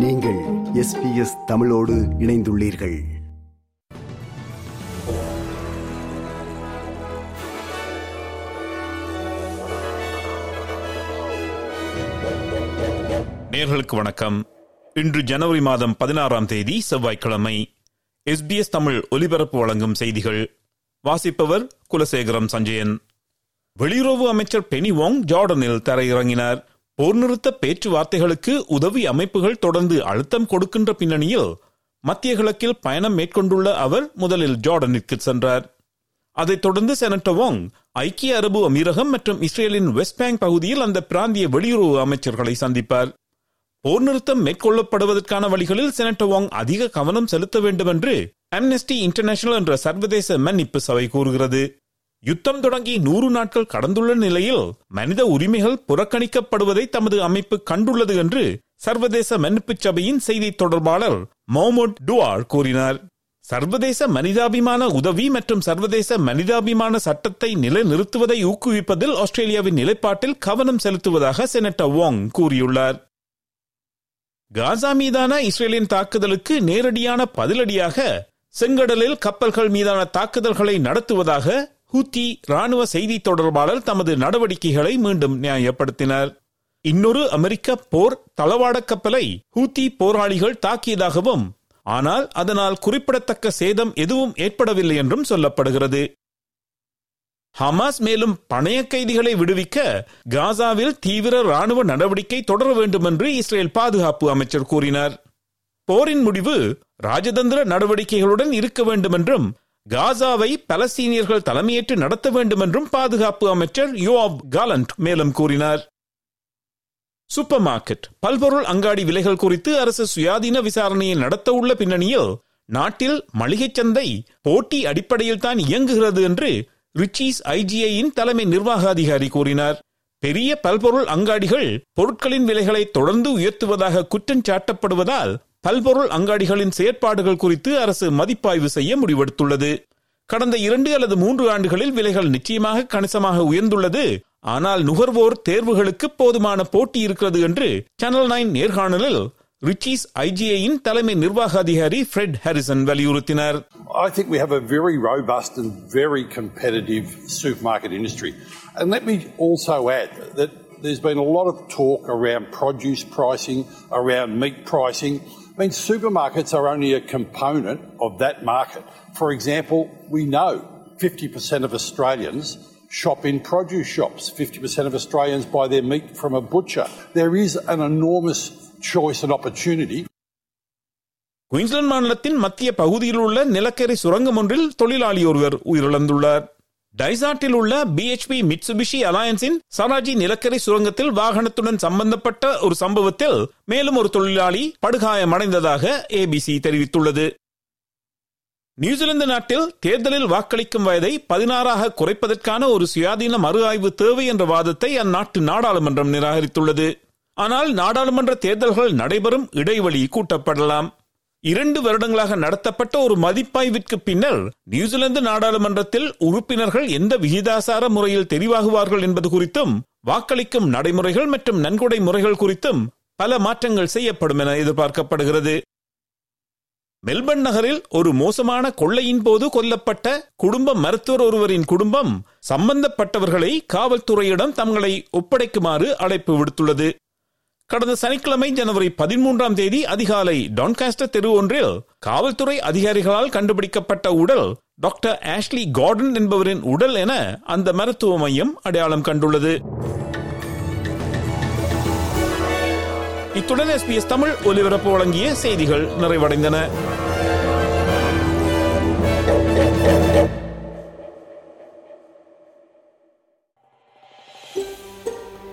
நீங்கள் எஸ்பிஎஸ் தமிழோடு இணைந்துள்ளீர்கள். நேர்களுக்கு வணக்கம். இன்று ஜனவரி மாதம் பதினாறாம் தேதி செவ்வாய்க்கிழமை எஸ்பிஎஸ் தமிழ் ஒலிபரப்பு வழங்கும் செய்திகள். வாசிப்பவர் குலசேகரம் சஞ்சயன். வெளியுறவு அமைச்சர் பெனிவோங் ஜார்டனில் தரையிறங்கினார். போர் நிறுத்த பேச்சுவார்த்தைகளுக்கு உதவி அமைப்புகள் தொடர்ந்து அழுத்தம் கொடுக்கின்ற பின்னணியில் மத்திய கிழக்கில் பயணம் மேற்கொண்டுள்ள அவர் முதலில் ஜார்டனிற்கு சென்றார். அதைத் தொடர்ந்து செனட்டவோங் ஐக்கிய அரபு அமீரகம் மற்றும் இஸ்ரேலின் வெஸ்ட் பேங்க் பகுதியில் அந்த பிராந்திய வெளியுறவு அமைச்சர்களை சந்திப்பார். போர் நிறுத்தம் மேற்கொள்ளப்படுவதற்கான வழிகளில் செனட்டர் அதிக கவனம் செலுத்த வேண்டும் என்று அம்னெஸ்டி இன்டர்நேஷனல் என்ற சர்வதேச மன்னிப்பு சபை கூறுகிறது. யுத்தம் தொடங்கி நூறு நாட்கள் கடந்துள்ள நிலையில் மனித உரிமைகள் புறக்கணிக்கப்படுவதை தமது அமைப்பு கண்டுள்ளது என்று சர்வதேச மன்னிப்பு சபையின் செய்தி தொடர்பாளர் மொஹமட் டுவார் கூறினார். சர்வதேச மனிதாபிமான உதவி மற்றும் சர்வதேச மனிதாபிமான சட்டத்தை நிலைநிறுத்துவதை ஊக்குவிப்பதில் ஆஸ்திரேலியாவின் நிலைப்பாட்டில் கவனம் செலுத்துவதாக செனட்டர் வாங் கூறியுள்ளார். காசா மீதான இஸ்ரேலின் தாக்குதலுக்கு நேரடியான பதிலடியாக செங்கடலில் கப்பல்கள் மீதான தாக்குதல்களை நடத்துவதாக ஹூத்தி ராணுவ செய்தி தொடர்பாளர் தமது நடவடிக்கைகளை மீண்டும் நியாயப்படுத்தினார். இன்னொரு அமெரிக்க போர் தளவாட கப்பலை ஹூத்தி போராளிகள் தாக்கியதாகவும் ஆனால் அதனால் குறிப்பிடத்தக்க சேதம் எதுவும் ஏற்படவில்லை என்றும் சொல்லப்படுகிறது. ஹமாஸ் மேலும் பணைய கைதிகளை விடுவிக்க காசாவில் தீவிர ராணுவ நடவடிக்கை தொடர வேண்டும் என்று இஸ்ரேல் பாதுகாப்பு அமைச்சர் கூறினார். போரின் முடிவு ராஜதந்திர நடவடிக்கைகளுடன் இருக்க வேண்டும் என்றும் காசாவை பலஸ்தீனியர்கள் தலைமையேற்று நடத்த வேண்டும் என்றும் பாதுகாப்பு அமைச்சர் யோஆப் காலண்ட் மேலும் கூறினார். சூப்பர் மார்க்கெட் பல்பொருள் அங்காடி விலைகள் குறித்து அரசு சுயாதீன விசாரணையை நடத்த உள்ள பின்னணியில் நாட்டில் மளிகை சந்தை போட்டி அடிப்படையில் தான் இயங்குகிறது என்று ரிச்சீஸ் ஐஜிஐயின் தலைமை நிர்வாக அதிகாரி கூறினார். பெரிய பல்பொருள் அங்காடிகள் பொருட்களின் விலைகளை தொடர்ந்து உயர்த்துவதாக குற்றம் சாட்டப்படுவதால் பல்பொருள் அங்காடிகளின் செயற்பாடுகள் குறித்து அரசு மதிப்பாய்வு செய்ய முடிவெடுத்துள்ளது கடந்த இரண்டு அல்லது மூன்று ஆண்டுகளில் விலைகள் நிச்சயமாக கணிசமாக உயர்ந்துள்ளது ஆனால் நுகர்வோர் தேர்வுகளுக்கு போதுமான போட்டி இருக்கிறது என்று சேனல் நைன் நேர்காணலில் ரிச்சீஸ் ஐஜிஏயின் தலைமை நிர்வாக அதிகாரி ஃப்ரெட் ஹாரிசன் வலியுறுத்தினார் I think we have a very robust and very competitive supermarket industry. And let me also add that there's been a lot of talk around produce pricing, around meat pricing. I mean, supermarkets are only a component of that market. For example, we know 50% of Australians shop in produce shops. 50% of Australians buy their meat from a butcher. There is an enormous choice and opportunity. Queensland மாநிலத்தின் மத்திய பகுதியில் உள்ள நிலக்கரி சுரங்கம் ஒன்றில் தொழிலாளி ஒருவர் உயிரிழந்துள்ளார் டைசாட்டில் உள்ள பிஹெச்பி மிட்சுபிஷி அலையன்ஸின் சராஜி நிலக்கரி சுரங்கத்தில் வாகனத்துடன் சம்பந்தப்பட்ட ஒரு சம்பவத்தில் மேலும் ஒரு தொழிலாளி படுகாயமடைந்ததாக ஏபிசி தெரிவித்துள்ளது. நியூசிலாந்து நாட்டில் தேர்தலில் வாக்களிக்கும் வயதை பதினாறாக குறைப்பதற்கான ஒரு சுயாதீன மறு ஆய்வு தேவை என்ற வாதத்தை அந்நாட்டு நாடாளுமன்றம் நிராகரித்துள்ளது. ஆனால் நாடாளுமன்ற தேர்தல்கள் நடைபெறும் இடைவெளி கூட்டப்படலாம். இரண்டு வருடங்களாக நடத்தப்பட்ட ஒரு மதிப்பாய்விற்கு பின்னர் நியூசிலாந்து நாடாளுமன்றத்தில் உறுப்பினர்கள் எந்த விகிதாசார முறையில் தெரிவாகுவார்கள் என்பது குறித்தும் வாக்களிக்கும் நடைமுறைகள் மற்றும் நன்கொடை முறைகள் குறித்தும் பல மாற்றங்கள் செய்யப்படும் என எதிர்பார்க்கப்படுகிறது. மெல்பர்ன் நகரில் ஒரு மோசமான கொள்ளையின் போது கொல்லப்பட்ட குடும்ப மருத்துவர் ஒருவரின் குடும்பம் சம்பந்தப்பட்டவர்களை காவல்துறையிடம் தங்களை ஒப்படைக்குமாறு அழைப்பு விடுத்துள்ளது. கடந்த சனிக்கிழமை ஜனவரி பதிமூன்றாம் தேதி அதிகாலை டான்காஸ்டர் தெரு ஒன்றில் காவல்துறை அதிகாரிகளால் கண்டுபிடிக்கப்பட்ட உடல் டாக்டர் ஆஷ்லி கார்டன் என்பவரின் உடல் என அந்த மருத்துவ மையம் அடையாளம் கண்டுள்ளது. இத்துடன் எஸ்பிஎஸ் தமிழ் ஒலிபரப்பு வழங்கிய செய்திகள் நிறைவடைந்தன.